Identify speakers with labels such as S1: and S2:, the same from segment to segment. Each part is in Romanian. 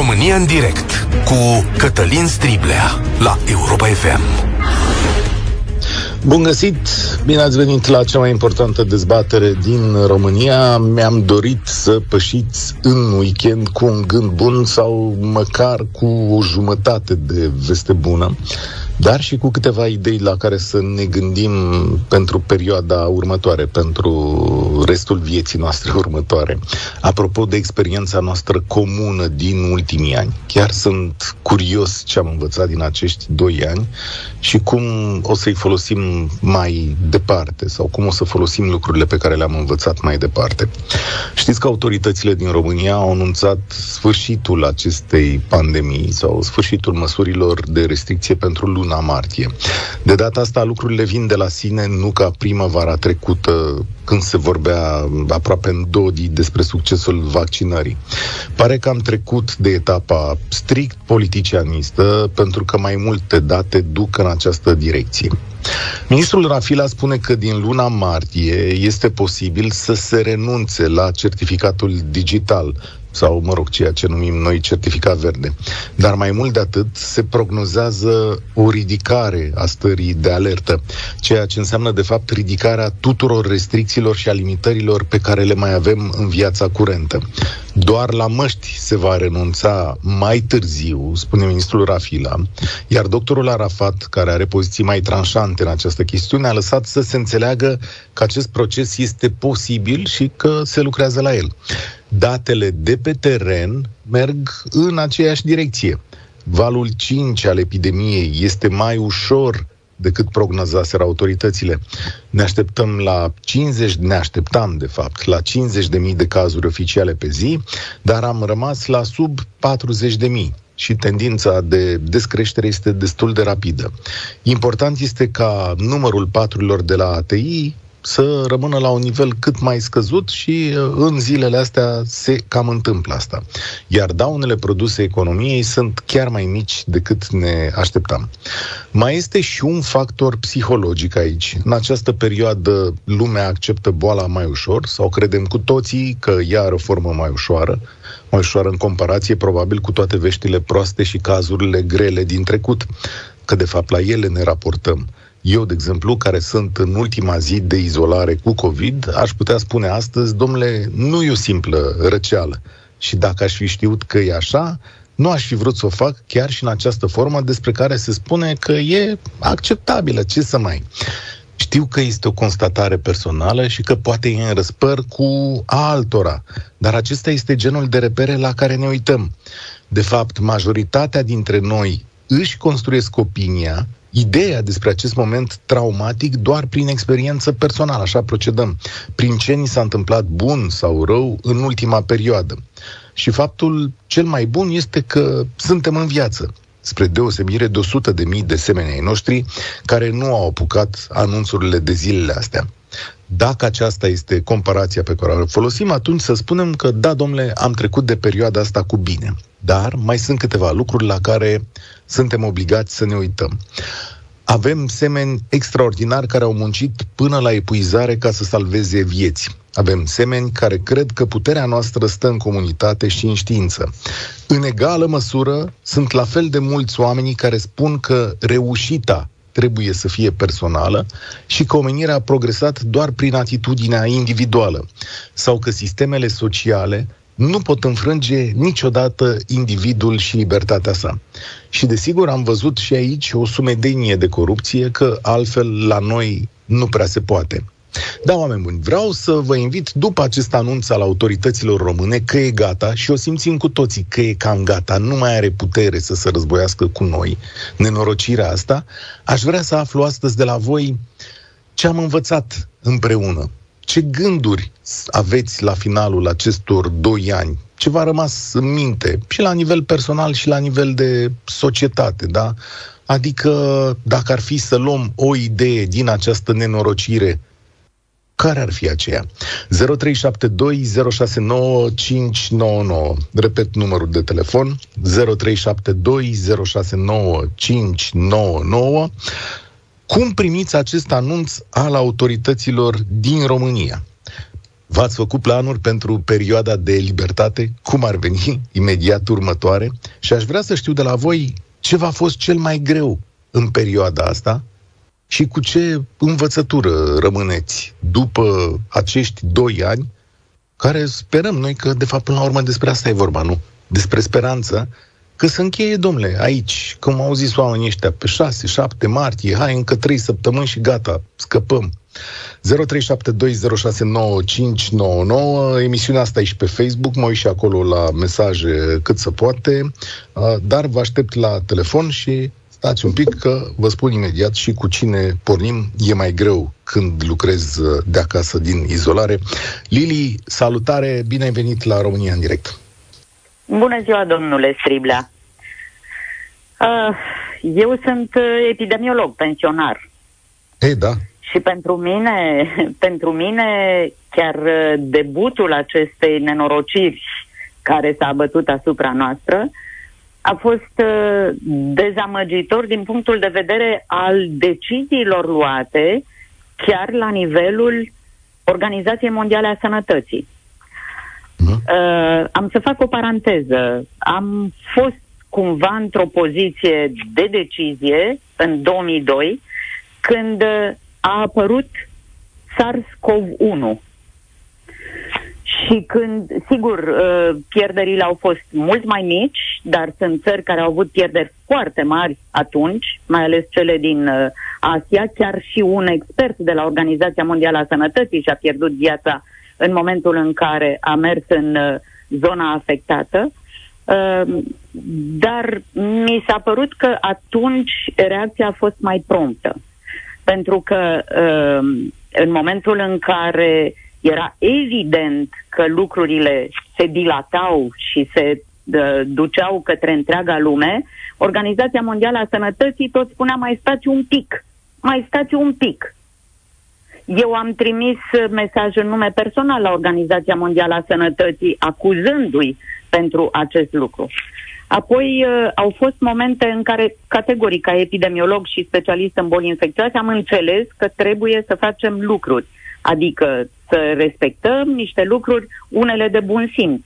S1: România în direct cu Cătălin Striblea la Europa FM.
S2: Bun găsit! Bine ați venit la cea mai importantă dezbatere din România. Mi-am dorit să pășiți în weekend cu un gând bun sau măcar cu o jumătate de veste bună dar și cu câteva idei la care să ne gândim pentru perioada următoare, pentru restul vieții noastre următoare. Apropo de experiența noastră comună din ultimii ani, chiar sunt curios ce am învățat din acești doi ani și cum o să-i folosim mai departe sau cum o să folosim lucrurile pe care le-am învățat mai departe. Știți că autoritățile din România au anunțat sfârșitul acestei pandemii sau sfârșitul măsurilor de restricție pentru luna luna martie. De data asta lucrurile vin de la sine, nu ca primăvara trecută, când se vorbea aproape în dodi despre succesul vaccinării. Pare că am trecut de etapa strict politicianistă, pentru că mai multe date duc în această direcție. Ministrul Rafila spune că din luna martie este posibil să se renunțe la certificatul digital, sau, mă rog, ceea ce numim noi certificat verde. Dar mai mult de atât, se prognozează o ridicare a stării de alertă, ceea ce înseamnă, de fapt, ridicarea tuturor restricțiilor și a limitărilor pe care le mai avem în viața curentă. Doar la măști se va renunța mai târziu, spune ministrul Rafila, iar doctorul Arafat, care are poziții mai tranșante în această chestiune, a lăsat să se înțeleagă că acest proces este posibil și că se lucrează la el datele de pe teren merg în aceeași direcție. Valul 5 al epidemiei este mai ușor decât prognozaseră autoritățile. Ne așteptăm la 50, ne așteptam de fapt, la 50.000 de cazuri oficiale pe zi, dar am rămas la sub 40.000 și tendința de descreștere este destul de rapidă. Important este ca numărul patrurilor de la ATI să rămână la un nivel cât mai scăzut și uh, în zilele astea se cam întâmplă asta. Iar daunele produse economiei sunt chiar mai mici decât ne așteptam. Mai este și un factor psihologic aici. În această perioadă lumea acceptă boala mai ușor sau credem cu toții că ea are o formă mai ușoară, mai ușoară în comparație probabil cu toate veștile proaste și cazurile grele din trecut, că de fapt la ele ne raportăm. Eu, de exemplu, care sunt în ultima zi de izolare cu COVID, aș putea spune astăzi, domnule, nu e o simplă răceală. Și dacă aș fi știut că e așa, nu aș fi vrut să o fac chiar și în această formă despre care se spune că e acceptabilă, ce să mai... Știu că este o constatare personală și că poate e în răspăr cu altora, dar acesta este genul de repere la care ne uităm. De fapt, majoritatea dintre noi își construiesc opinia ideea despre acest moment traumatic doar prin experiență personală, așa procedăm, prin ce ni s-a întâmplat bun sau rău în ultima perioadă. Și faptul cel mai bun este că suntem în viață, spre deosebire de 100 de mii de semeni ai noștri care nu au apucat anunțurile de zilele astea. Dacă aceasta este comparația pe care o folosim, atunci să spunem că, da, domnule, am trecut de perioada asta cu bine. Dar mai sunt câteva lucruri la care suntem obligați să ne uităm. Avem semeni extraordinari care au muncit până la epuizare ca să salveze vieți. Avem semeni care cred că puterea noastră stă în comunitate și în știință. În egală măsură, sunt la fel de mulți oamenii care spun că reușita trebuie să fie personală și că omenirea a progresat doar prin atitudinea individuală sau că sistemele sociale nu pot înfrânge niciodată individul și libertatea sa. Și desigur am văzut și aici o sumedenie de corupție că altfel la noi nu prea se poate. Da, oameni buni, vreau să vă invit după acest anunț al autorităților române că e gata și o simțim cu toții că e cam gata, nu mai are putere să se războiască cu noi, nenorocirea asta, aș vrea să aflu astăzi de la voi ce am învățat împreună. Ce gânduri aveți la finalul acestor doi ani? Ce v-a rămas în minte? Și la nivel personal și la nivel de societate, da? Adică, dacă ar fi să luăm o idee din această nenorocire, care ar fi aceea? 0372069599. Repet numărul de telefon 0372069599. Cum primiți acest anunț al autorităților din România? V-ați făcut planuri pentru perioada de libertate? Cum ar veni imediat următoare? Și aș vrea să știu de la voi ce v-a fost cel mai greu în perioada asta și cu ce învățătură rămâneți după acești doi ani care sperăm noi că, de fapt, până la urmă despre asta e vorba, nu? Despre speranță, că se încheie, domnule, aici, cum au zis oamenii ăștia, pe 6-7 martie, hai încă 3 săptămâni și gata, scăpăm. 0372069599 Emisiunea asta e și pe Facebook, mă uit și acolo la mesaje cât se poate, dar vă aștept la telefon și stați un pic că vă spun imediat și cu cine pornim. E mai greu când lucrez de acasă din izolare. Lili, salutare, bine ai venit la România în direct.
S3: Bună ziua, domnule Striblea. Eu sunt epidemiolog pensionar.
S2: Ei, da.
S3: Și pentru mine, pentru mine, chiar debutul acestei nenorociri care s-a bătut asupra noastră a fost uh, dezamăgitor din punctul de vedere al deciziilor luate chiar la nivelul Organizației Mondiale a Sănătății. Uh, am să fac o paranteză. Am fost cumva într-o poziție de decizie în 2002 când a apărut SARS-CoV-1. Și când, sigur, uh, pierderile au fost mult mai mici, dar sunt țări care au avut pierderi foarte mari atunci, mai ales cele din uh, Asia. Chiar și un expert de la Organizația Mondială a Sănătății și-a pierdut viața în momentul în care a mers în uh, zona afectată. Dar mi s-a părut că atunci reacția a fost mai promptă pentru că uh, în momentul în care era evident că lucrurile se dilatau și se uh, duceau către întreaga lume, Organizația Mondială a Sănătății tot spunea mai stați un pic, mai stați un pic. Eu am trimis mesaj în nume personal la Organizația Mondială a Sănătății acuzându-i pentru acest lucru. Apoi uh, au fost momente în care, categoric, ca epidemiolog și specialist în boli infecțioase, am înțeles că trebuie să facem lucruri. Adică să respectăm niște lucruri, unele de bun simț,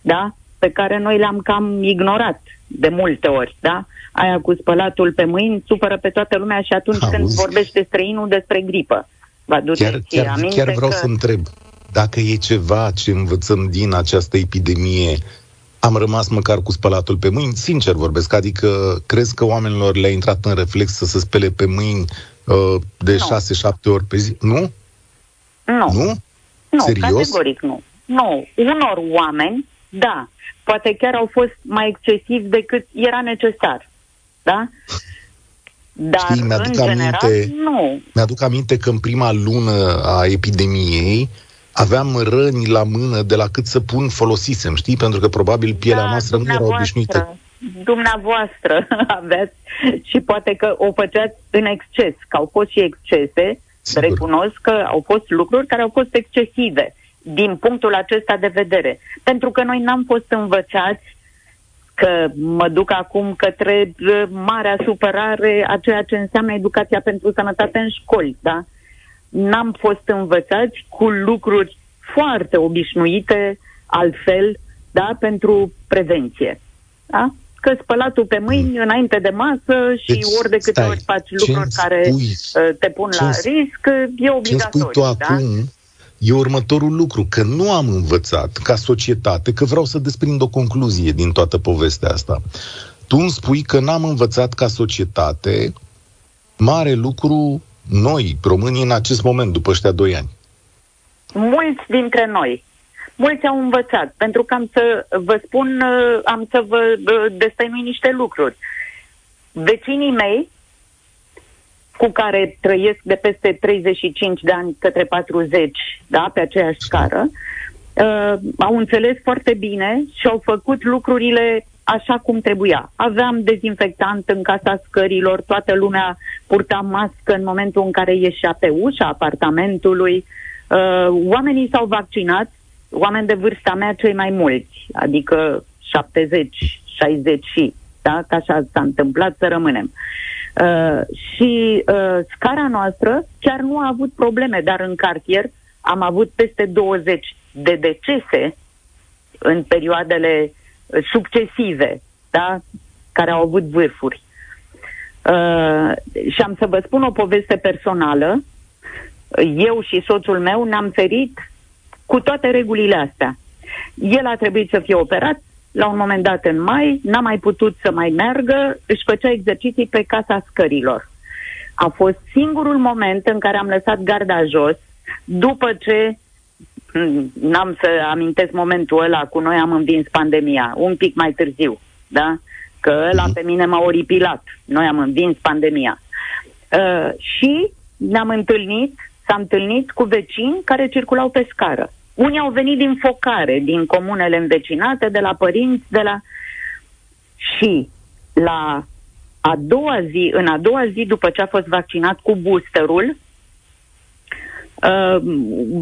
S3: da? Pe care noi le-am cam ignorat de multe ori, da? Aia cu spălatul pe mâini supără pe toată lumea și atunci Auzi. când vorbește străinul despre gripă.
S2: Vă chiar, chiar, chiar vreau că... să întreb dacă e ceva ce învățăm din această epidemie am rămas măcar cu spălatul pe mâini, sincer vorbesc, adică crezi că oamenilor le-a intrat în reflex să se spele pe mâini uh, de 6-7 ori pe zi? Nu?
S3: Nu.
S2: Nu?
S3: Nu,
S2: Serios?
S3: categoric nu. Nu, unor oameni, da, poate chiar au fost mai excesiv decât era necesar. Da? Dar,
S2: Știi, mi-aduc
S3: în general,
S2: aminte,
S3: nu.
S2: Mi-aduc aminte că în prima lună a epidemiei aveam răni la mână de la cât să pun folosisem, știi? Pentru că probabil pielea da, noastră nu era obișnuită.
S3: Dumneavoastră aveați și poate că o făceați în exces, că au fost și excese, Sigur. recunosc că au fost lucruri care au fost excesive din punctul acesta de vedere. Pentru că noi n-am fost învățați că mă duc acum către marea supărare a ceea ce înseamnă educația pentru sănătate în școli, da? n-am fost învățați cu lucruri foarte obișnuite, altfel, da, pentru prevenție. Da? Că spălatul pe mâini mm. înainte de masă și deci, ori de câte stai, ori faci lucruri care spui, uh, te pun la risc, e obligatoriu. Ce spui tu da? acum
S2: e următorul lucru, că nu am învățat ca societate, că vreau să desprind o concluzie din toată povestea asta. Tu îmi spui că n-am învățat ca societate mare lucru noi, românii, în acest moment, după ăștia doi ani?
S3: Mulți dintre noi. Mulți au învățat, pentru că am să vă spun, uh, am să vă uh, destăinui niște lucruri. Vecinii mei, cu care trăiesc de peste 35 de ani către 40, da, pe aceeași scară, uh, au înțeles foarte bine și au făcut lucrurile așa cum trebuia. Aveam dezinfectant în casa scărilor, toată lumea purta mască în momentul în care ieșea pe ușa apartamentului. Uh, oamenii s-au vaccinat, oameni de vârsta mea cei mai mulți, adică 70, 60 și, da? Că așa s-a întâmplat să rămânem. Uh, și uh, scara noastră chiar nu a avut probleme, dar în cartier am avut peste 20 de decese în perioadele succesive, da? care au avut vârfuri. Uh, și am să vă spun o poveste personală. Eu și soțul meu ne-am ferit cu toate regulile astea. El a trebuit să fie operat la un moment dat în mai, n-a mai putut să mai meargă, își făcea exerciții pe casa scărilor. A fost singurul moment în care am lăsat garda jos, după ce hmm, n-am să amintesc momentul ăla, cu noi am învins pandemia, un pic mai târziu, da? Că ăla mhm. pe mine m-a oripilat. Noi am învins pandemia. Uh, și ne-am întâlnit, s-am întâlnit cu vecini care circulau pe scară. Unii au venit din focare, din comunele învecinate, de la părinți, de la... Și la a doua zi, în a doua zi după ce a fost vaccinat cu boosterul, uh,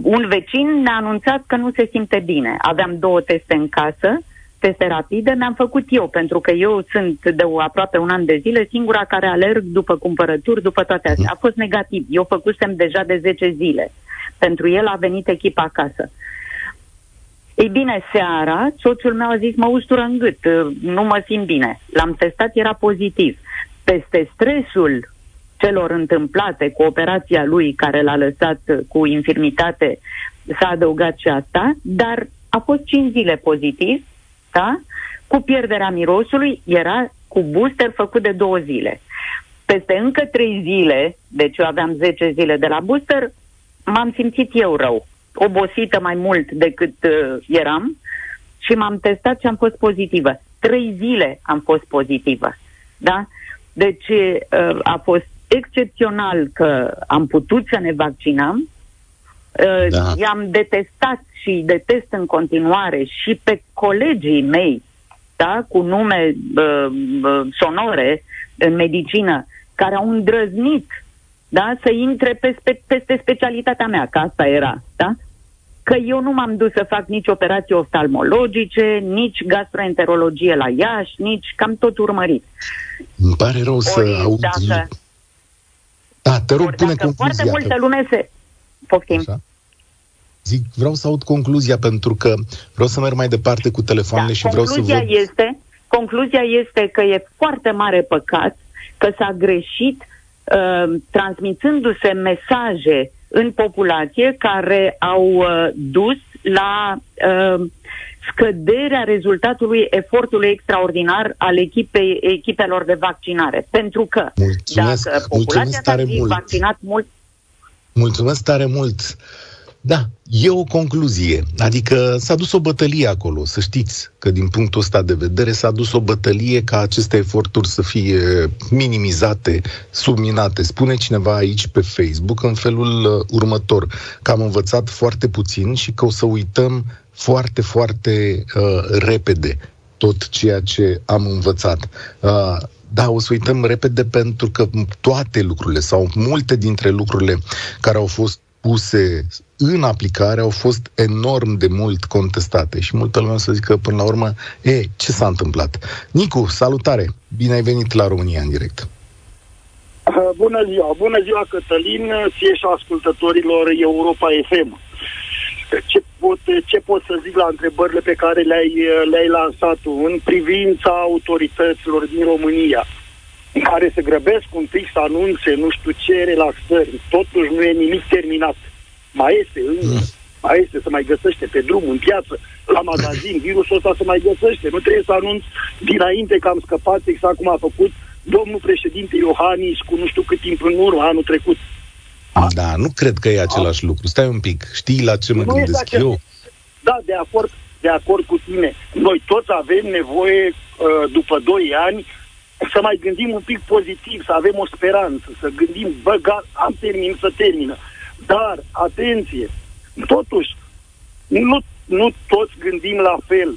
S3: un vecin ne-a anunțat că nu se simte bine. Aveam două teste în casă, teste rapide, mi-am făcut eu, pentru că eu sunt de aproape un an de zile singura care alerg după cumpărături, după toate astea. A fost negativ. Eu făcusem deja de 10 zile. Pentru el a venit echipa acasă. Ei bine, seara, soțul meu a zis, mă ustură în gât, nu mă simt bine. L-am testat, era pozitiv. Peste stresul celor întâmplate cu operația lui, care l-a lăsat cu infirmitate, s-a adăugat și asta, dar a fost 5 zile pozitiv, da? Cu pierderea mirosului, era cu booster făcut de două zile. Peste încă trei zile, deci eu aveam 10 zile de la booster, m-am simțit eu rău obosită mai mult decât uh, eram și m-am testat și am fost pozitivă. Trei zile am fost pozitivă. Da? Deci uh, a fost excepțional că am putut să ne vaccinăm. Uh, da. I-am detestat și detest în continuare și pe colegii mei, da, cu nume uh, uh, sonore în medicină, care au îndrăznit da? să intre peste, peste specialitatea mea, că asta era, da? că eu nu m-am dus să fac nici operații oftalmologice, nici gastroenterologie la Iași, nici cam tot urmărit.
S2: Îmi pare rău să Ori, aud... Dacă, da, te rog, pune concluzia.
S3: foarte multă lume se... Poftim. Așa.
S2: Zic, vreau să aud concluzia pentru că vreau să merg mai departe cu telefoanele da, și vreau să văd...
S3: Este, concluzia este că e foarte mare păcat că s-a greșit uh, transmițându-se mesaje în populație care au uh, dus la uh, scăderea rezultatului efortului extraordinar al echipei, echipelor de vaccinare. Pentru că mulțumesc, dacă populația s-ar fi mult. vaccinat mult...
S2: Mulțumesc tare mult! Da, e o concluzie. Adică s-a dus o bătălie acolo, să știți că din punctul ăsta de vedere s-a dus o bătălie ca aceste eforturi să fie minimizate, subminate. Spune cineva aici pe Facebook în felul uh, următor, că am învățat foarte puțin și că o să uităm foarte, foarte uh, repede tot ceea ce am învățat. Uh, da, o să uităm repede pentru că toate lucrurile sau multe dintre lucrurile care au fost puse în aplicare au fost enorm de mult contestate și multă lume să zică până la urmă, e, ce s-a întâmplat? Nicu, salutare! Bine ai venit la România în direct!
S4: Uh, bună ziua! Bună ziua, Cătălin, ție și ascultătorilor Europa FM. Ce pot, ce pot să zic la întrebările pe care le-ai, le-ai lansat în privința autorităților din România? Care se grăbesc un pic să anunțe nu știu ce relaxări, totuși nu e nimic terminat. Mai este încă, mm. mai este să mai găsește pe drum, în piață, la magazin, virusul ăsta să mai găsește. Nu trebuie să anunț dinainte că am scăpat exact cum a făcut domnul președinte Iohannis cu nu știu cât timp în urmă, anul trecut.
S2: Da, nu cred că e același a. lucru. Stai un pic. Știi la ce mă nu gândesc eu?
S4: Da, de acord, de acord cu tine. Noi toți avem nevoie, uh, după 2 ani, să mai gândim un pic pozitiv, să avem o speranță, să gândim, bă, am terminat, să termină. Dar, atenție, totuși, nu, nu toți gândim la fel.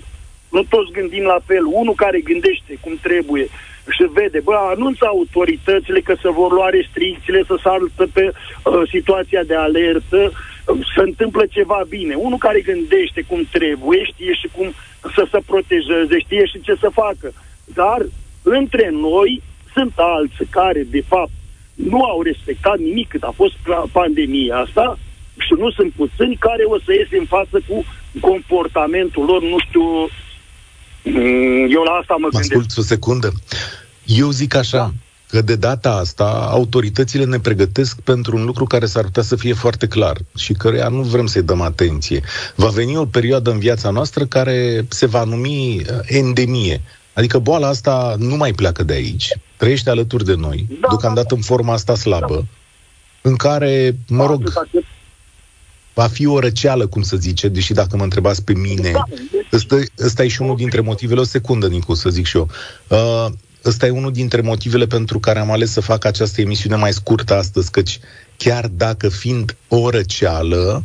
S4: Nu toți gândim la fel. Unul care gândește cum trebuie și vede, bă, anunță autoritățile că se vor lua restricțiile, să saltă pe uh, situația de alertă, uh, să întâmplă ceva bine. Unul care gândește cum trebuie, știe și cum să se protejeze, știe și ce să facă. Dar între noi sunt alții care, de fapt, nu au respectat nimic cât a fost pandemia asta și nu sunt puțini care o să iese în față cu comportamentul lor, nu știu, mm, eu la asta mă gândesc.
S2: Ascult o secundă. Eu zic așa, da. că de data asta autoritățile ne pregătesc pentru un lucru care s-ar putea să fie foarte clar și căreia nu vrem să-i dăm atenție. Va veni o perioadă în viața noastră care se va numi uh, endemie. Adică boala asta nu mai pleacă de aici, trăiește alături de noi, da, deocamdată da, în forma asta slabă, da. în care, mă da, rog, va fi o răceală, cum să zice, deși dacă mă întrebați pe mine, da, ăsta, ăsta e și unul dintre motivele, o secundă, Nicu, să zic și eu. Uh, ăsta e unul dintre motivele pentru care am ales să fac această emisiune mai scurtă astăzi, căci chiar dacă fiind o răceală,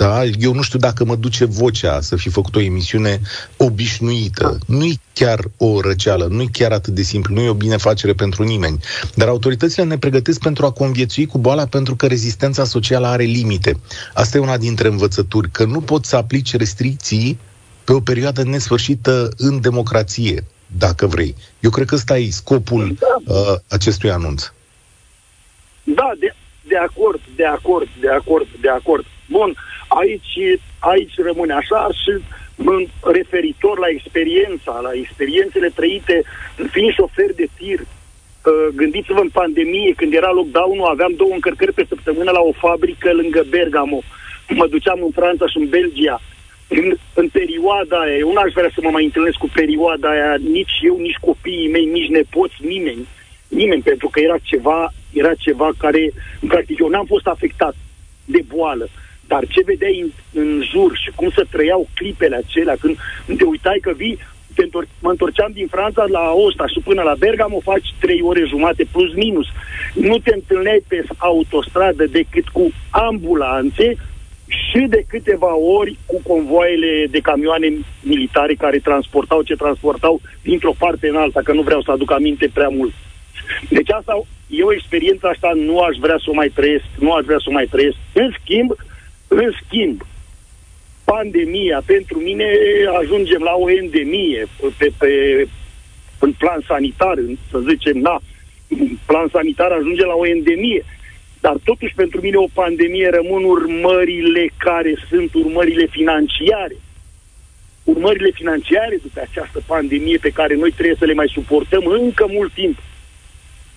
S2: da? Eu nu știu dacă mă duce vocea să fi făcut o emisiune obișnuită. Nu-i chiar o răceală, nu-i chiar atât de simplu, nu e o binefacere pentru nimeni. Dar autoritățile ne pregătesc pentru a conviețui cu boala pentru că rezistența socială are limite. Asta e una dintre învățături, că nu poți să aplici restricții pe o perioadă nesfârșită în democrație, dacă vrei. Eu cred că ăsta e scopul da. uh, acestui anunț.
S4: Da, de, de acord, de acord, de acord, de acord. Bun, aici, aici rămâne așa și referitor la experiența, la experiențele trăite, fiind șofer de tir, gândiți-vă în pandemie, când era lockdown-ul, aveam două încărcări pe săptămână la o fabrică lângă Bergamo. Mă duceam în Franța și în Belgia. În, în perioada aia, eu n-aș vrea să mă mai întâlnesc cu perioada aia, nici eu, nici copiii mei, nici nepoți, nimeni. Nimeni, pentru că era ceva, era ceva care, în practic, eu n-am fost afectat de boală. Dar ce vedeai în, în jur și cum să trăiau clipele acelea, când te uitai că vii, te întor- mă întorceam din Franța la Osta și până la Bergamo faci trei ore jumate plus minus. Nu te întâlneai pe autostradă decât cu ambulanțe și de câteva ori cu convoaiele de camioane militare care transportau ce transportau dintr-o parte în alta, că nu vreau să aduc aminte prea mult. Deci asta, eu experiența asta nu aș vrea să o mai trăiesc, nu aș vrea să o mai trăiesc. În schimb, în schimb, pandemia, pentru mine ajungem la o endemie pe, pe, în plan sanitar, să zicem, na, în plan sanitar ajunge la o endemie. Dar totuși pentru mine o pandemie rămân urmările care sunt urmările financiare. Urmările financiare după această pandemie pe care noi trebuie să le mai suportăm încă mult timp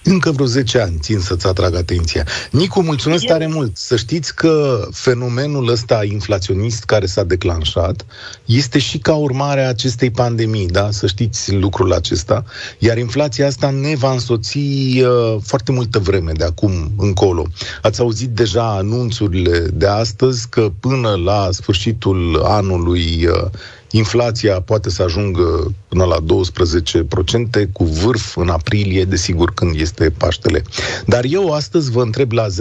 S2: încă vreo 10 ani, țin să-ți atrag atenția. Nicu, mulțumesc tare mult. Să știți că fenomenul ăsta inflaționist care s-a declanșat este și ca urmare a acestei pandemii, da? Să știți lucrul acesta. Iar inflația asta ne va însoți uh, foarte multă vreme de acum încolo. Ați auzit deja anunțurile de astăzi că până la sfârșitul anului uh, Inflația poate să ajungă până la 12%, cu vârf în aprilie, desigur, când este Paștele. Dar eu astăzi vă întreb la 0372069599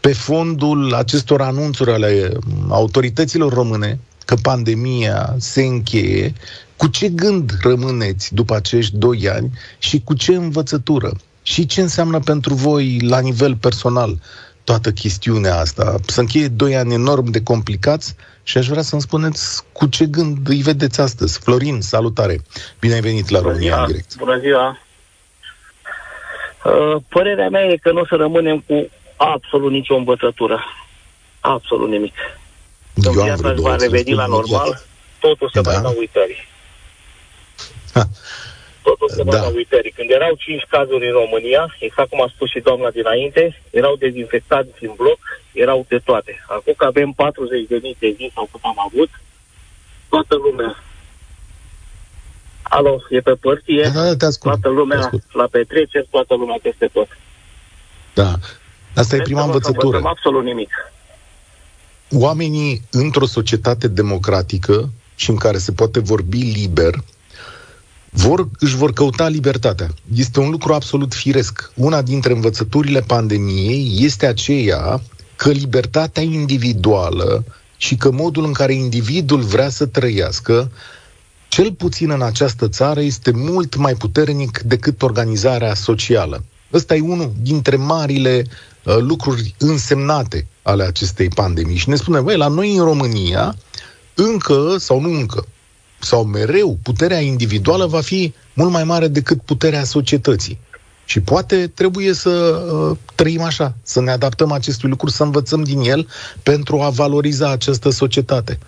S2: pe fondul acestor anunțuri ale autorităților române că pandemia se încheie, cu ce gând rămâneți după acești doi ani și cu ce învățătură? Și ce înseamnă pentru voi la nivel personal toată chestiunea asta. Să încheie doi ani enorm de complicați și aș vrea să-mi spuneți cu ce gând îi vedeți astăzi. Florin, salutare! Bine ai venit la Bună România ziua. în direct.
S5: Bună ziua! Uh, părerea mea e că nu o să rămânem cu absolut nicio învățătură. Absolut nimic. Când viața își va reveni la normal, totul se da. va da uitării. Totul se da. uitării. Când erau cinci cazuri în România, exact cum a spus și doamna dinainte, erau dezinfectați în bloc, erau de toate. Acum că avem 40 de mii de zi sau cât am avut, toată lumea Alo, e pe părție,
S2: da, da, te ascult,
S5: toată lumea
S2: te
S5: la petreceri, toată lumea peste tot.
S2: Da. Asta e prima învățătură.
S5: absolut nimic.
S2: Oamenii într-o societate democratică și în care se poate vorbi liber, vor, își vor căuta libertatea. Este un lucru absolut firesc. Una dintre învățăturile pandemiei este aceea că libertatea individuală și că modul în care individul vrea să trăiască, cel puțin în această țară, este mult mai puternic decât organizarea socială. Ăsta e unul dintre marile uh, lucruri însemnate ale acestei pandemii. Și ne spune, băi, la noi în România, încă sau nu încă, sau mereu puterea individuală va fi mult mai mare decât puterea societății. Și poate trebuie să uh, trăim așa, să ne adaptăm acestui lucru, să învățăm din el pentru a valoriza această societate.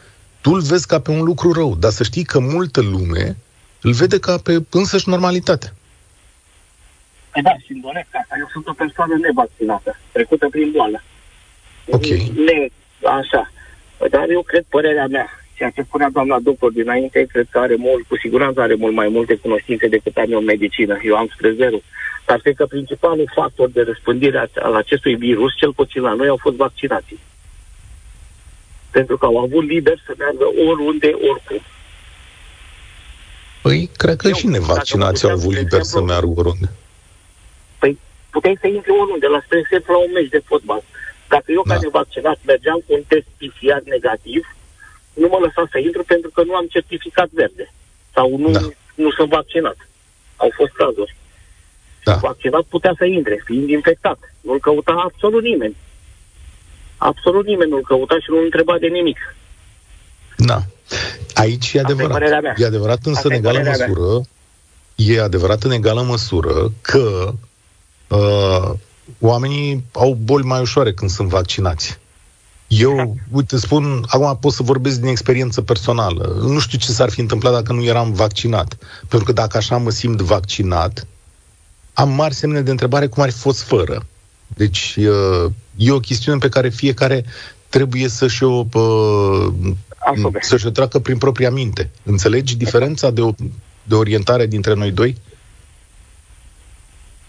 S2: Tu îl vezi ca pe un lucru rău, dar să știi că multă lume îl vede ca pe însăși normalitate.
S5: Păi da, și îmi asta. Eu sunt o persoană nevaccinată, trecută prin boală.
S2: Ok.
S5: Ne, așa. Dar eu cred, părerea mea, ceea ce spunea doamna doctor dinainte, cred că are mult, cu siguranță are mult mai multe cunoștințe decât am eu în medicină. Eu am spre zero. Dar cred că principalul factor de răspândire al acestui virus, cel puțin la noi, au fost vaccinații. Pentru că au avut liber să meargă oriunde, oricum.
S2: Păi, cred că eu, și nevaccinații au avut liber exemplu, să meargă oriunde.
S5: Păi, puteai să intri oriunde, la, spre exemplu, la un meci de fotbal. Dacă eu, da. ca nevaccinat, mergeam cu un test PCR negativ, nu mă lăsa să intru pentru că nu am certificat verde. Sau nu, da. nu sunt vaccinat. Au fost cazuri. Da. Vaccinat putea să intre, fiind infectat. Nu-l căuta absolut nimeni. Absolut nimeni nu-l căuta și nu-l întreba de nimic.
S2: Da. Aici e adevărat. E, e adevărat însă Asta în egală măsură, mea. e adevărat în egală măsură că uh, oamenii au boli mai ușoare când sunt vaccinați. Eu, uite, spun, acum pot să vorbesc din experiență personală. Nu știu ce s-ar fi întâmplat dacă nu eram vaccinat. Pentru că dacă așa mă simt vaccinat, am mari semne de întrebare cum ar fi fost fără. Deci e o chestiune pe care fiecare trebuie să-și o, să-și o treacă prin propria minte. Înțelegi diferența de, o, de orientare dintre noi doi?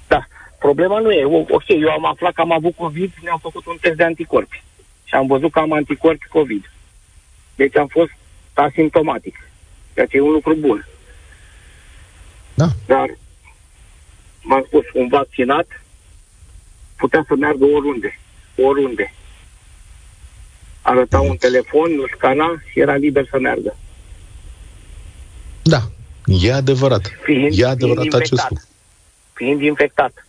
S5: Da. Problema nu e. Ok, eu am aflat că am avut COVID, mi-am făcut un test de anticorpi și am văzut că am anticorpi COVID. Deci am fost asimptomatic, ceea ce e un lucru bun.
S2: Da.
S5: Dar m-am spus, un vaccinat putea să meargă oriunde, oriunde. Arăta un telefon, nu scana și era liber să meargă.
S2: Da, e adevărat. Fiind, e adevărat fiind acest lucru.
S5: Fiind infectat.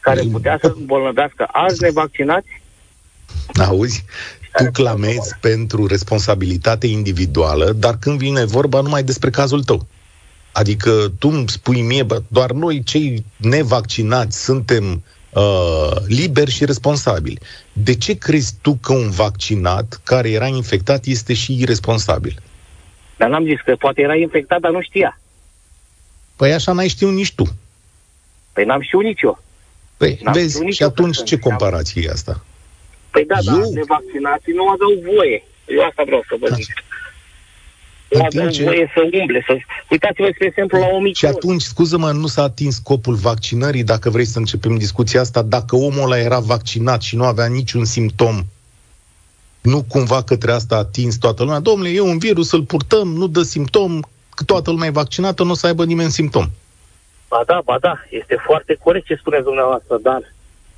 S5: Care putea să îmbolnăvească alți nevaccinați
S2: Auzi? Tu clamezi pentru responsabilitate individuală, dar când vine vorba numai despre cazul tău. Adică tu îmi spui mie, bă, doar noi cei nevaccinați suntem uh, liberi și responsabili. De ce crezi tu că un vaccinat care era infectat este și irresponsabil?
S5: Dar n-am zis că poate era infectat, dar nu știa.
S2: Păi așa n-ai știut nici tu.
S5: Păi n-am știut nici eu.
S2: Păi, n-am vezi, și atunci ce comparație e asta?
S5: Păi da, da, nevaccinații nu aveau voie. Eu asta vreau să vă zic. Nu aveau ce... voie să umble, să... Uitați-vă, spre exemplu, la omicron.
S2: Și atunci, scuză-mă, nu s-a atins scopul vaccinării, dacă vrei să începem discuția asta, dacă omul ăla era vaccinat și nu avea niciun simptom, nu cumva către asta a atins toată lumea? Domnule, e un virus, îl purtăm, nu dă simptom, că toată lumea e vaccinată, nu o să aibă nimeni simptom.
S5: Ba da, ba da, este foarte corect ce spuneți dumneavoastră, dar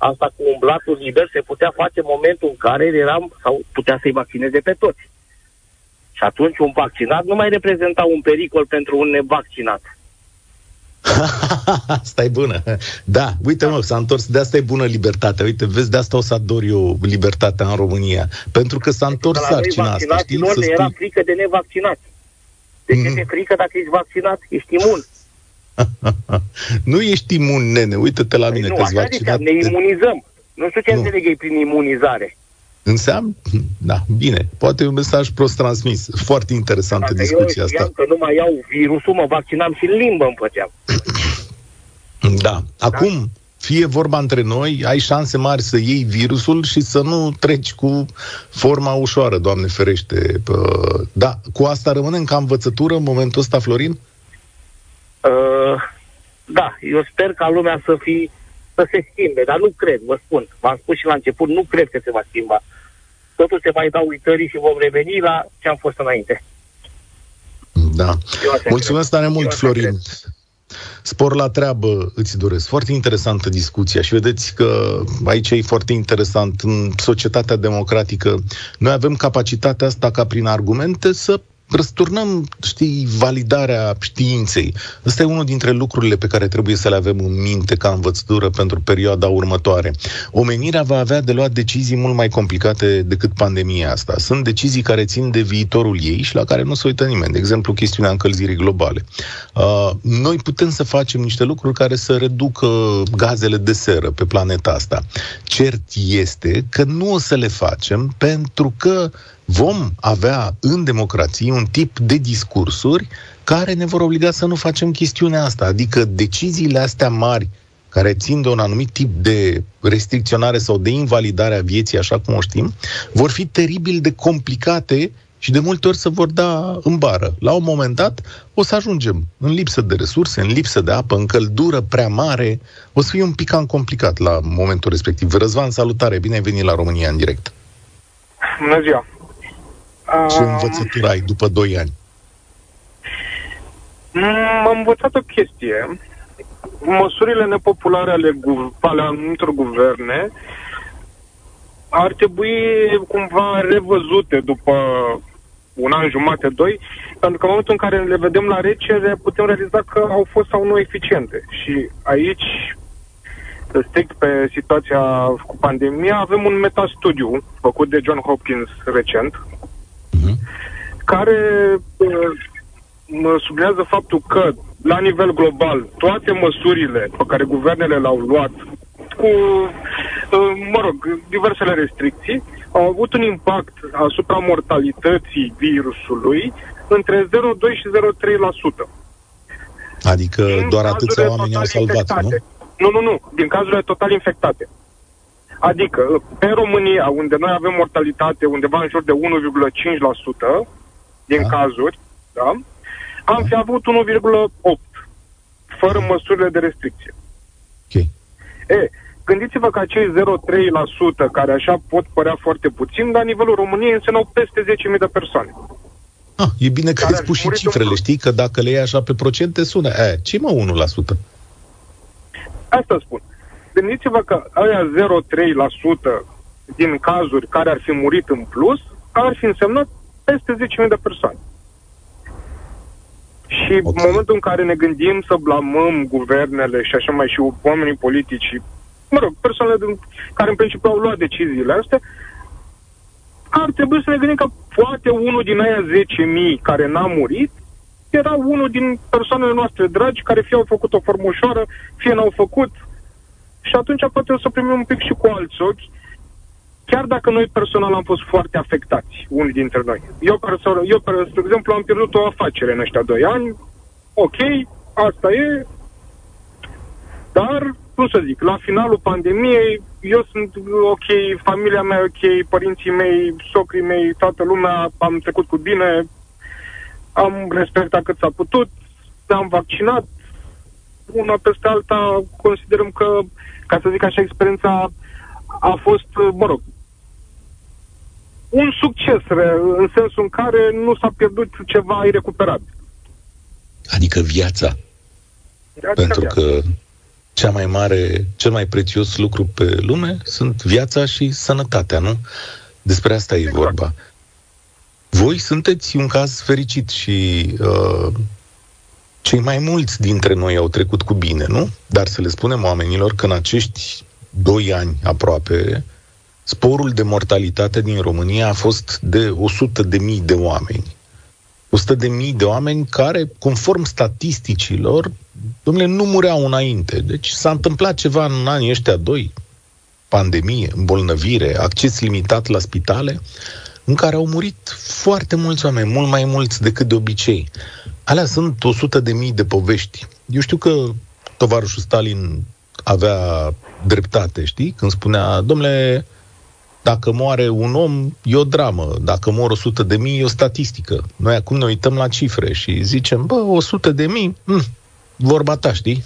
S5: Asta cu umblatul liber se putea face în momentul în care eram, sau putea să-i vaccineze pe toți. Și atunci un vaccinat nu mai reprezenta un pericol pentru un nevaccinat.
S2: asta e bună. Da, uite mă, s-a întors, de asta e bună libertatea. Uite, vezi, de asta o să ador eu libertatea în România. Pentru că s-a întors sarcina asta, știi? Să
S5: spui... era frică de nevaccinat. De ce mm. te frică dacă ești vaccinat? Ești imun.
S2: nu ești imun, nene. Uită-te la păi mine, că-ți vaccinat.
S5: ne imunizăm. Nu știu ce nu. înțeleg ei prin imunizare.
S2: Înseamnă? Da, bine. Poate un mesaj prost transmis. Foarte interesantă Dacă discuția eu asta.
S5: că nu mai iau virusul, mă vaccinam și în limbă îmi făceam.
S2: Da. Acum, da? fie vorba între noi, ai șanse mari să iei virusul și să nu treci cu forma ușoară, Doamne ferește. Da, cu asta rămânem ca învățătură în momentul ăsta, Florin? Uh,
S5: Uh, da, eu sper ca lumea să fi să se schimbe, dar nu cred, vă spun. V-am spus și la început, nu cred că se va schimba. Totul se mai dau uitării și vom reveni la ce am fost înainte.
S2: Da. Mulțumesc tare mult, Florin. Cred. Spor la treabă îți doresc. Foarte interesantă discuția și vedeți că aici e foarte interesant. În societatea democratică noi avem capacitatea asta ca prin argumente să răsturnăm, știi, validarea științei. Ăsta e unul dintre lucrurile pe care trebuie să le avem în minte ca învățătură pentru perioada următoare. Omenirea va avea de luat decizii mult mai complicate decât pandemia asta. Sunt decizii care țin de viitorul ei și la care nu se uită nimeni. De exemplu, chestiunea încălzirii globale. Uh, noi putem să facem niște lucruri care să reducă gazele de seră pe planeta asta. Cert este că nu o să le facem pentru că vom avea în democrație un tip de discursuri care ne vor obliga să nu facem chestiunea asta. Adică deciziile astea mari care țin de un anumit tip de restricționare sau de invalidare a vieții, așa cum o știm, vor fi teribil de complicate și de multe ori se vor da în bară. La un moment dat o să ajungem în lipsă de resurse, în lipsă de apă, în căldură prea mare. O să fie un pic cam complicat la momentul respectiv. Răzvan, salutare! Bine ai venit la România în direct!
S6: Bună ziua!
S2: Ce învățătură ai după 2 ani?
S6: Am învățat o chestie. Măsurile nepopulare ale, gu- ale anumitor guverne ar trebui cumva revăzute după un an jumate, doi, pentru că în momentul în care le vedem la rece, putem realiza că au fost sau nu eficiente. Și aici, strict pe situația cu pandemia, avem un metastudiu făcut de John Hopkins recent, care uh, sublinează faptul că, la nivel global, toate măsurile pe care guvernele le-au luat cu, uh, mă rog, diversele restricții, au avut un impact asupra mortalității virusului între 0,2 și 0,3%.
S2: Adică din doar atâția oameni au salvat, infectate.
S6: nu? Nu, nu, nu. Din cazurile total infectate. Adică, pe România, unde noi avem mortalitate undeva în jur de 1,5%, din da. cazuri, da, am da. fi avut 1,8 fără da. măsurile de restricție.
S2: Ok.
S6: E, gândiți-vă că acei 0,3% care așa pot părea foarte puțin, la nivelul României însemnau peste 10.000 de persoane.
S2: Ah, e bine că ai spus și cifrele, știi? Că dacă le iei așa pe procente, sună. E, ce mă 1%?
S6: Asta spun. Gândiți-vă că aia 0,3% din cazuri care ar fi murit în plus, ar fi însemnat peste 10.000 de persoane. Și okay. în momentul în care ne gândim să blamăm guvernele și așa mai și oamenii politici, mă rog, persoanele din, care în principiu au luat deciziile astea, ar trebui să ne gândim că poate unul din aia 10.000 care n-a murit era unul din persoanele noastre dragi care fie au făcut o formă ușoară, fie n-au făcut. Și atunci poate o să primim un pic și cu alți ochi chiar dacă noi personal am fost foarte afectați, unii dintre noi. Eu, perso- eu de exemplu, am pierdut o afacere în ăștia doi ani, ok, asta e, dar, cum să zic, la finalul pandemiei, eu sunt ok, familia mea e ok, părinții mei, socrii mei, toată lumea, am trecut cu bine, am respectat cât s-a putut, am vaccinat, una peste alta, considerăm că, ca să zic așa, experiența a fost, mă rog, un succes, în sensul în care nu s-a pierdut ceva irecuperabil.
S2: Adică viața. Adică Pentru viața. că cea mai mare, cel mai prețios lucru pe lume sunt viața și sănătatea, nu? Despre asta exact. e vorba. Voi sunteți un caz fericit și uh, cei mai mulți dintre noi au trecut cu bine, nu? Dar să le spunem oamenilor că în acești doi ani aproape, sporul de mortalitate din România a fost de 100 de mii de oameni. 100 de mii de oameni care, conform statisticilor, domnule, nu mureau înainte. Deci s-a întâmplat ceva în anii ăștia doi, pandemie, îmbolnăvire, acces limitat la spitale, în care au murit foarte mulți oameni, mult mai mulți decât de obicei. Alea sunt 100 de mii de povești. Eu știu că tovarășul Stalin avea dreptate, știi? Când spunea, domnule, dacă moare un om, e o dramă. Dacă mor 100 de mii, e o statistică. Noi acum ne uităm la cifre și zicem, bă, 100 de mii, hm, vorba ta, știi?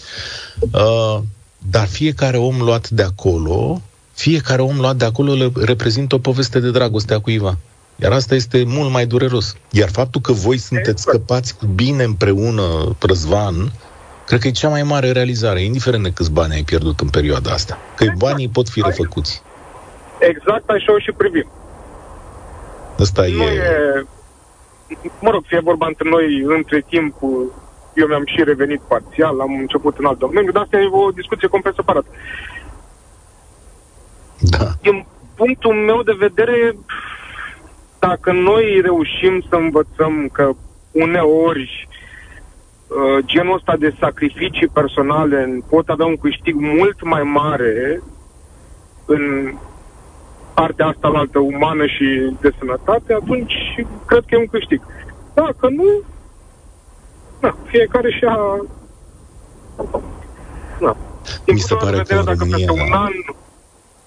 S2: Uh, dar fiecare om luat de acolo, fiecare om luat de acolo reprezintă o poveste de dragoste a cuiva. Iar asta este mult mai dureros. Iar faptul că voi sunteți scăpați cu bine împreună, Răzvan, cred că e cea mai mare realizare, indiferent de câți bani ai pierdut în perioada asta. Că exact. banii pot fi refăcuți.
S6: Exact așa o și privim.
S2: Asta
S6: nu
S2: e...
S6: e... mă rog, fie vorba între noi, între timp, eu mi-am și revenit parțial, am început în alt domeniu, dar asta e o discuție complet separată.
S2: Da.
S6: Din punctul meu de vedere, dacă noi reușim să învățăm că uneori uh, genul ăsta de sacrificii personale pot avea un câștig mult mai mare în partea asta la altă umană și de sănătate, atunci cred că e un câștig. Dacă nu, da, fiecare și-a... Da.
S2: Mi se pare că
S6: dacă
S2: România...
S6: peste un an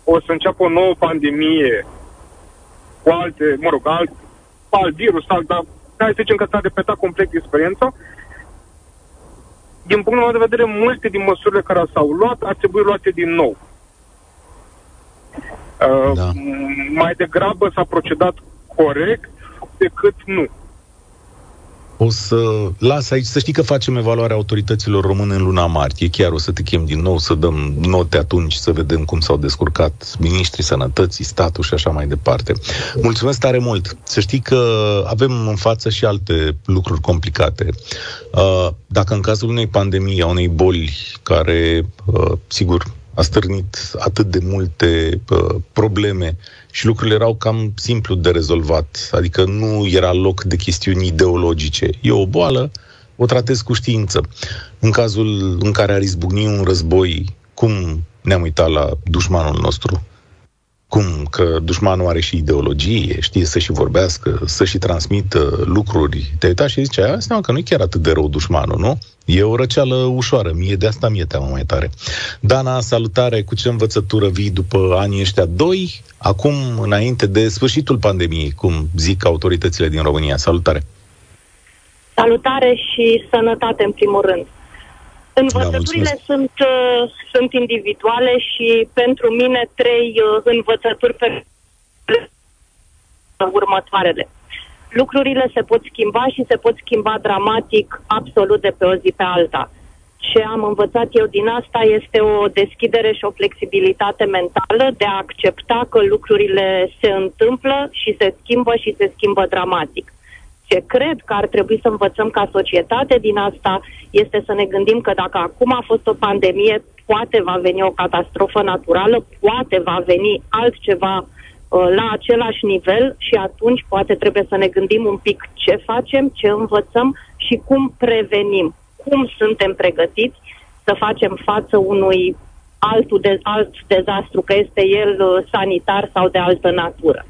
S6: o să înceapă o nouă pandemie cu alte, mă rog, alt, alt virus, alt, dar hai să zicem că s-a repetat complet experiența, din punctul meu de vedere, multe din măsurile care s-au luat ar trebui luate din nou. Uh, da. Mai degrabă s-a procedat corect decât nu.
S2: O să las aici, să știi că facem evaluarea autorităților române în luna martie. Chiar o să te chem din nou să dăm note atunci, să vedem cum s-au descurcat ministrii sănătății, statul și așa mai departe. Mulțumesc tare mult! Să știi că avem în față și alte lucruri complicate. Uh, dacă în cazul unei pandemii, a unei boli care, uh, sigur, a stârnit atât de multe uh, probleme și lucrurile erau cam simplu de rezolvat, adică nu era loc de chestiuni ideologice. E o boală, o tratez cu știință. În cazul în care ar izbucni un război, cum ne-am uitat la dușmanul nostru? Cum că dușmanul are și ideologie, știe să și vorbească, să și transmită lucruri. Te uita și zice, asta că nu e chiar atât de rău dușmanul, nu? E o răceală ușoară, mie de asta mie teamă mai tare. Dana, salutare, cu ce învățătură vii după anii ăștia doi, acum înainte de sfârșitul pandemiei, cum zic autoritățile din România. Salutare!
S7: Salutare și sănătate în primul rând. Învățăturile da, sunt, uh, sunt individuale și pentru mine trei uh, învățături pe următoarele. Lucrurile se pot schimba și se pot schimba dramatic absolut de pe o zi pe alta. Ce am învățat eu din asta este o deschidere și o flexibilitate mentală de a accepta că lucrurile se întâmplă și se schimbă și se schimbă dramatic ce cred că ar trebui să învățăm ca societate din asta este să ne gândim că dacă acum a fost o pandemie, poate va veni o catastrofă naturală, poate va veni altceva uh, la același nivel și atunci poate trebuie să ne gândim un pic ce facem, ce învățăm și cum prevenim, cum suntem pregătiți să facem față unui altul de, alt dezastru, că este el uh, sanitar sau de altă natură.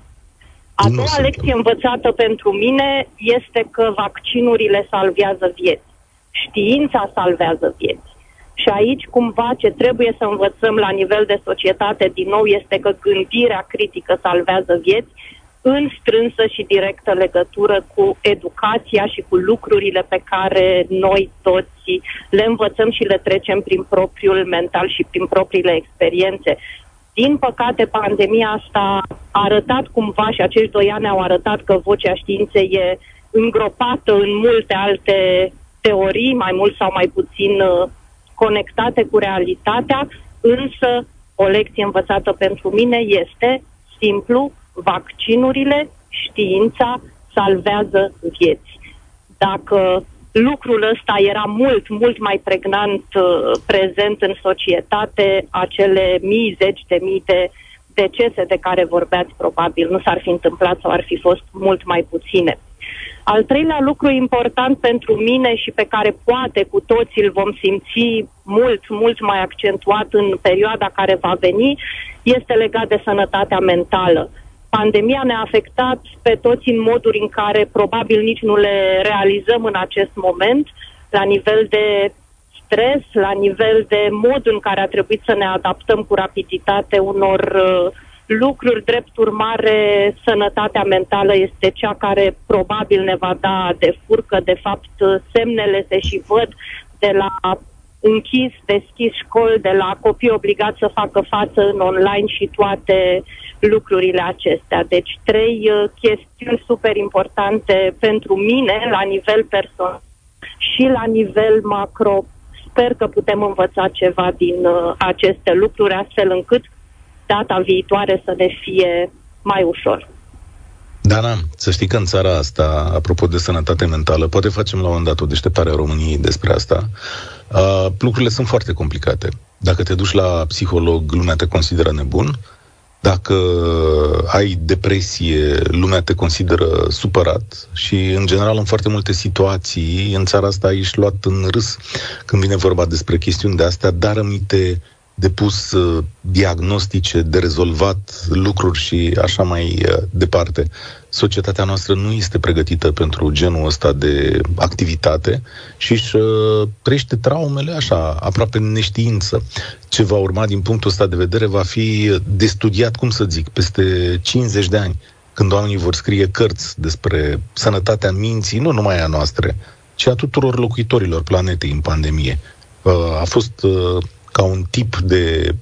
S7: A doua suntem. lecție învățată pentru mine este că vaccinurile salvează vieți. Știința salvează vieți. Și aici, cumva, ce trebuie să învățăm la nivel de societate, din nou, este că gândirea critică salvează vieți în strânsă și directă legătură cu educația și cu lucrurile pe care noi toți le învățăm și le trecem prin propriul mental și prin propriile experiențe. Din păcate, pandemia asta a arătat cumva și acești doi ani au arătat că vocea științei e îngropată în multe alte teorii, mai mult sau mai puțin uh, conectate cu realitatea, însă o lecție învățată pentru mine este simplu, vaccinurile, știința salvează vieți. Dacă lucrul ăsta era mult, mult mai pregnant uh, prezent în societate, acele mii, zeci de mii de decese de care vorbeați probabil nu s-ar fi întâmplat sau ar fi fost mult mai puține. Al treilea lucru important pentru mine și pe care poate cu toții îl vom simți mult, mult mai accentuat în perioada care va veni, este legat de sănătatea mentală pandemia ne-a afectat pe toți în moduri în care probabil nici nu le realizăm în acest moment, la nivel de stres, la nivel de mod în care a trebuit să ne adaptăm cu rapiditate unor uh, lucruri. Drept urmare, sănătatea mentală este cea care probabil ne va da de furcă. De fapt, semnele se și văd de la închis, deschis școli, de la copii obligați să facă față în online și toate lucrurile acestea. Deci trei uh, chestiuni super importante pentru mine la nivel personal și la nivel macro. Sper că putem învăța ceva din uh, aceste lucruri astfel încât data viitoare să ne fie mai ușor.
S2: Da, da, să știi că în țara asta, apropo de sănătate mentală, poate facem la un moment dat o deșteptare a României despre asta, uh, lucrurile sunt foarte complicate. Dacă te duci la psiholog, lumea te consideră nebun, dacă ai depresie, lumea te consideră supărat. Și, în general, în foarte multe situații, în țara asta ești luat în râs când vine vorba despre chestiuni de astea, dar amite de pus uh, diagnostice, de rezolvat lucruri și așa mai uh, departe. Societatea noastră nu este pregătită pentru genul ăsta de activitate și își uh, trăiește traumele așa, aproape în neștiință. Ce va urma din punctul ăsta de vedere va fi de studiat, cum să zic, peste 50 de ani, când oamenii vor scrie cărți despre sănătatea minții, nu numai a noastre, ci a tuturor locuitorilor planetei în pandemie. A fost ca un tip de...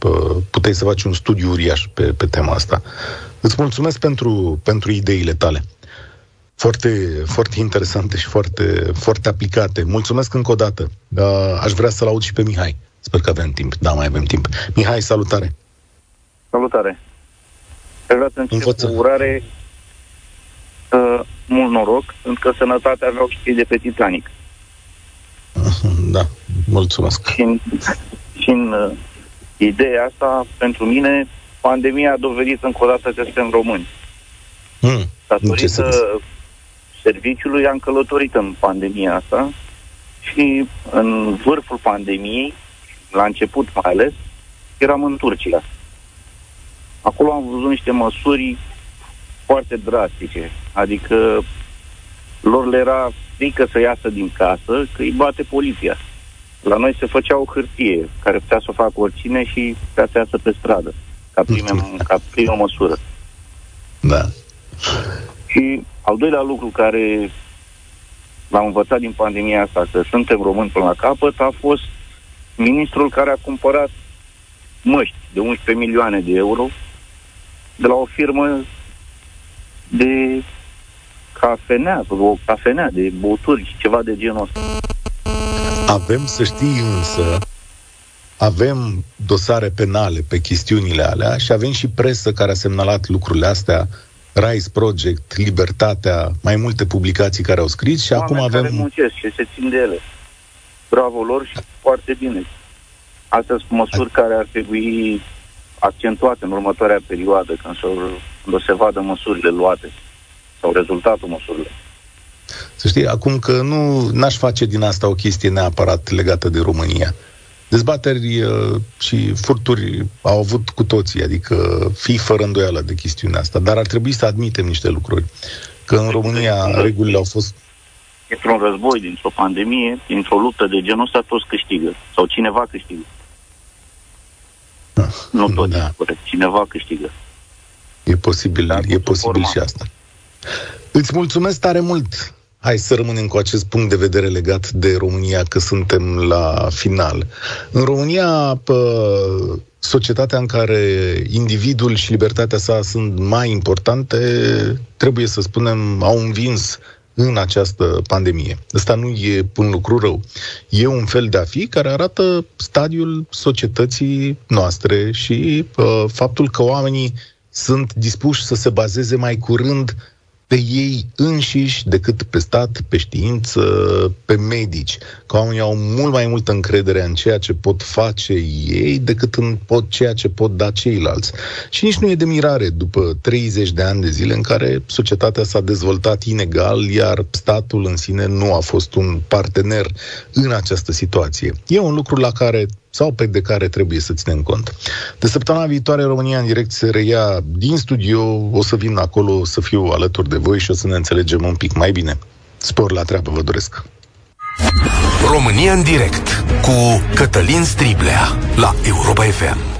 S2: puteai să faci un studiu uriaș pe, pe tema asta. Îți mulțumesc pentru, pentru ideile tale. Foarte, foarte interesante și foarte, foarte aplicate. Mulțumesc încă o dată. Aș vrea să-l aud și pe Mihai. Sper că avem timp. Da, mai avem timp. Mihai, salutare!
S8: Salutare! Aș vrea să încep cu urare uh, mult noroc, pentru că sănătatea avea și de pe Titanic.
S2: Da, mulțumesc.
S8: Și și în uh, ideea asta, pentru mine, pandemia a dovedit încă o dată că suntem români.
S2: Mm,
S8: Datorită serviciului am călătorit în pandemia asta și în vârful pandemiei, la început mai ales, eram în Turcia. Acolo am văzut niște măsuri foarte drastice. Adică lor le era frică să iasă din casă, că îi bate poliția. La noi se făcea o hârtie care putea să o facă oricine și putea să iasă pe stradă, ca, prime, ca primă măsură.
S2: Da.
S8: Și al doilea lucru care l-am învățat din pandemia asta, că suntem români până la capăt, a fost ministrul care a cumpărat măști de 11 milioane de euro de la o firmă de cafenea, o cafenea de băuturi și ceva de genul ăsta.
S2: Avem, să știi însă, avem dosare penale pe chestiunile alea și avem și presă care a semnalat lucrurile astea, Rise Project, Libertatea, mai multe publicații care au scris și
S8: Oameni
S2: acum avem...
S8: care muncesc și se țin de ele. Bravo lor și foarte bine. Astea sunt măsuri care ar trebui accentuate în următoarea perioadă, când, când o se vadă măsurile luate sau rezultatul măsurilor.
S2: Să știi, acum că nu n-aș face din asta o chestie neapărat legată de România. Dezbateri uh, și furturi au avut cu toții, adică fi fără îndoială de chestiunea asta, dar ar trebui să admitem niște lucruri. Că în România regulile au fost...
S8: Într-un război, dintr-o pandemie, dintr-o luptă de genul ăsta, toți câștigă. Sau cineva câștigă.
S2: Ah,
S8: nu toți, da. corect. Cineva câștigă.
S2: E posibil, e posibil și asta. Îți mulțumesc tare mult Hai să rămânem cu acest punct de vedere legat de România, că suntem la final. În România, pă, societatea în care individul și libertatea sa sunt mai importante, trebuie să spunem, au învins în această pandemie. Ăsta nu e un lucru rău. E un fel de a fi care arată stadiul societății noastre și uh, faptul că oamenii sunt dispuși să se bazeze mai curând pe ei înșiși decât pe stat, pe știință, pe medici. Că oamenii au mult mai multă încredere în ceea ce pot face ei decât în pot, ceea ce pot da ceilalți. Și nici nu e de mirare după 30 de ani de zile în care societatea s-a dezvoltat inegal, iar statul în sine nu a fost un partener în această situație. E un lucru la care sau pe de care trebuie să ținem cont. De săptămâna viitoare România în direct se reia din studio, o să vin acolo să fiu alături de voi și o să ne înțelegem un pic mai bine. Spor la treabă, vă doresc!
S1: România în direct cu Cătălin Striblea la Europa FM.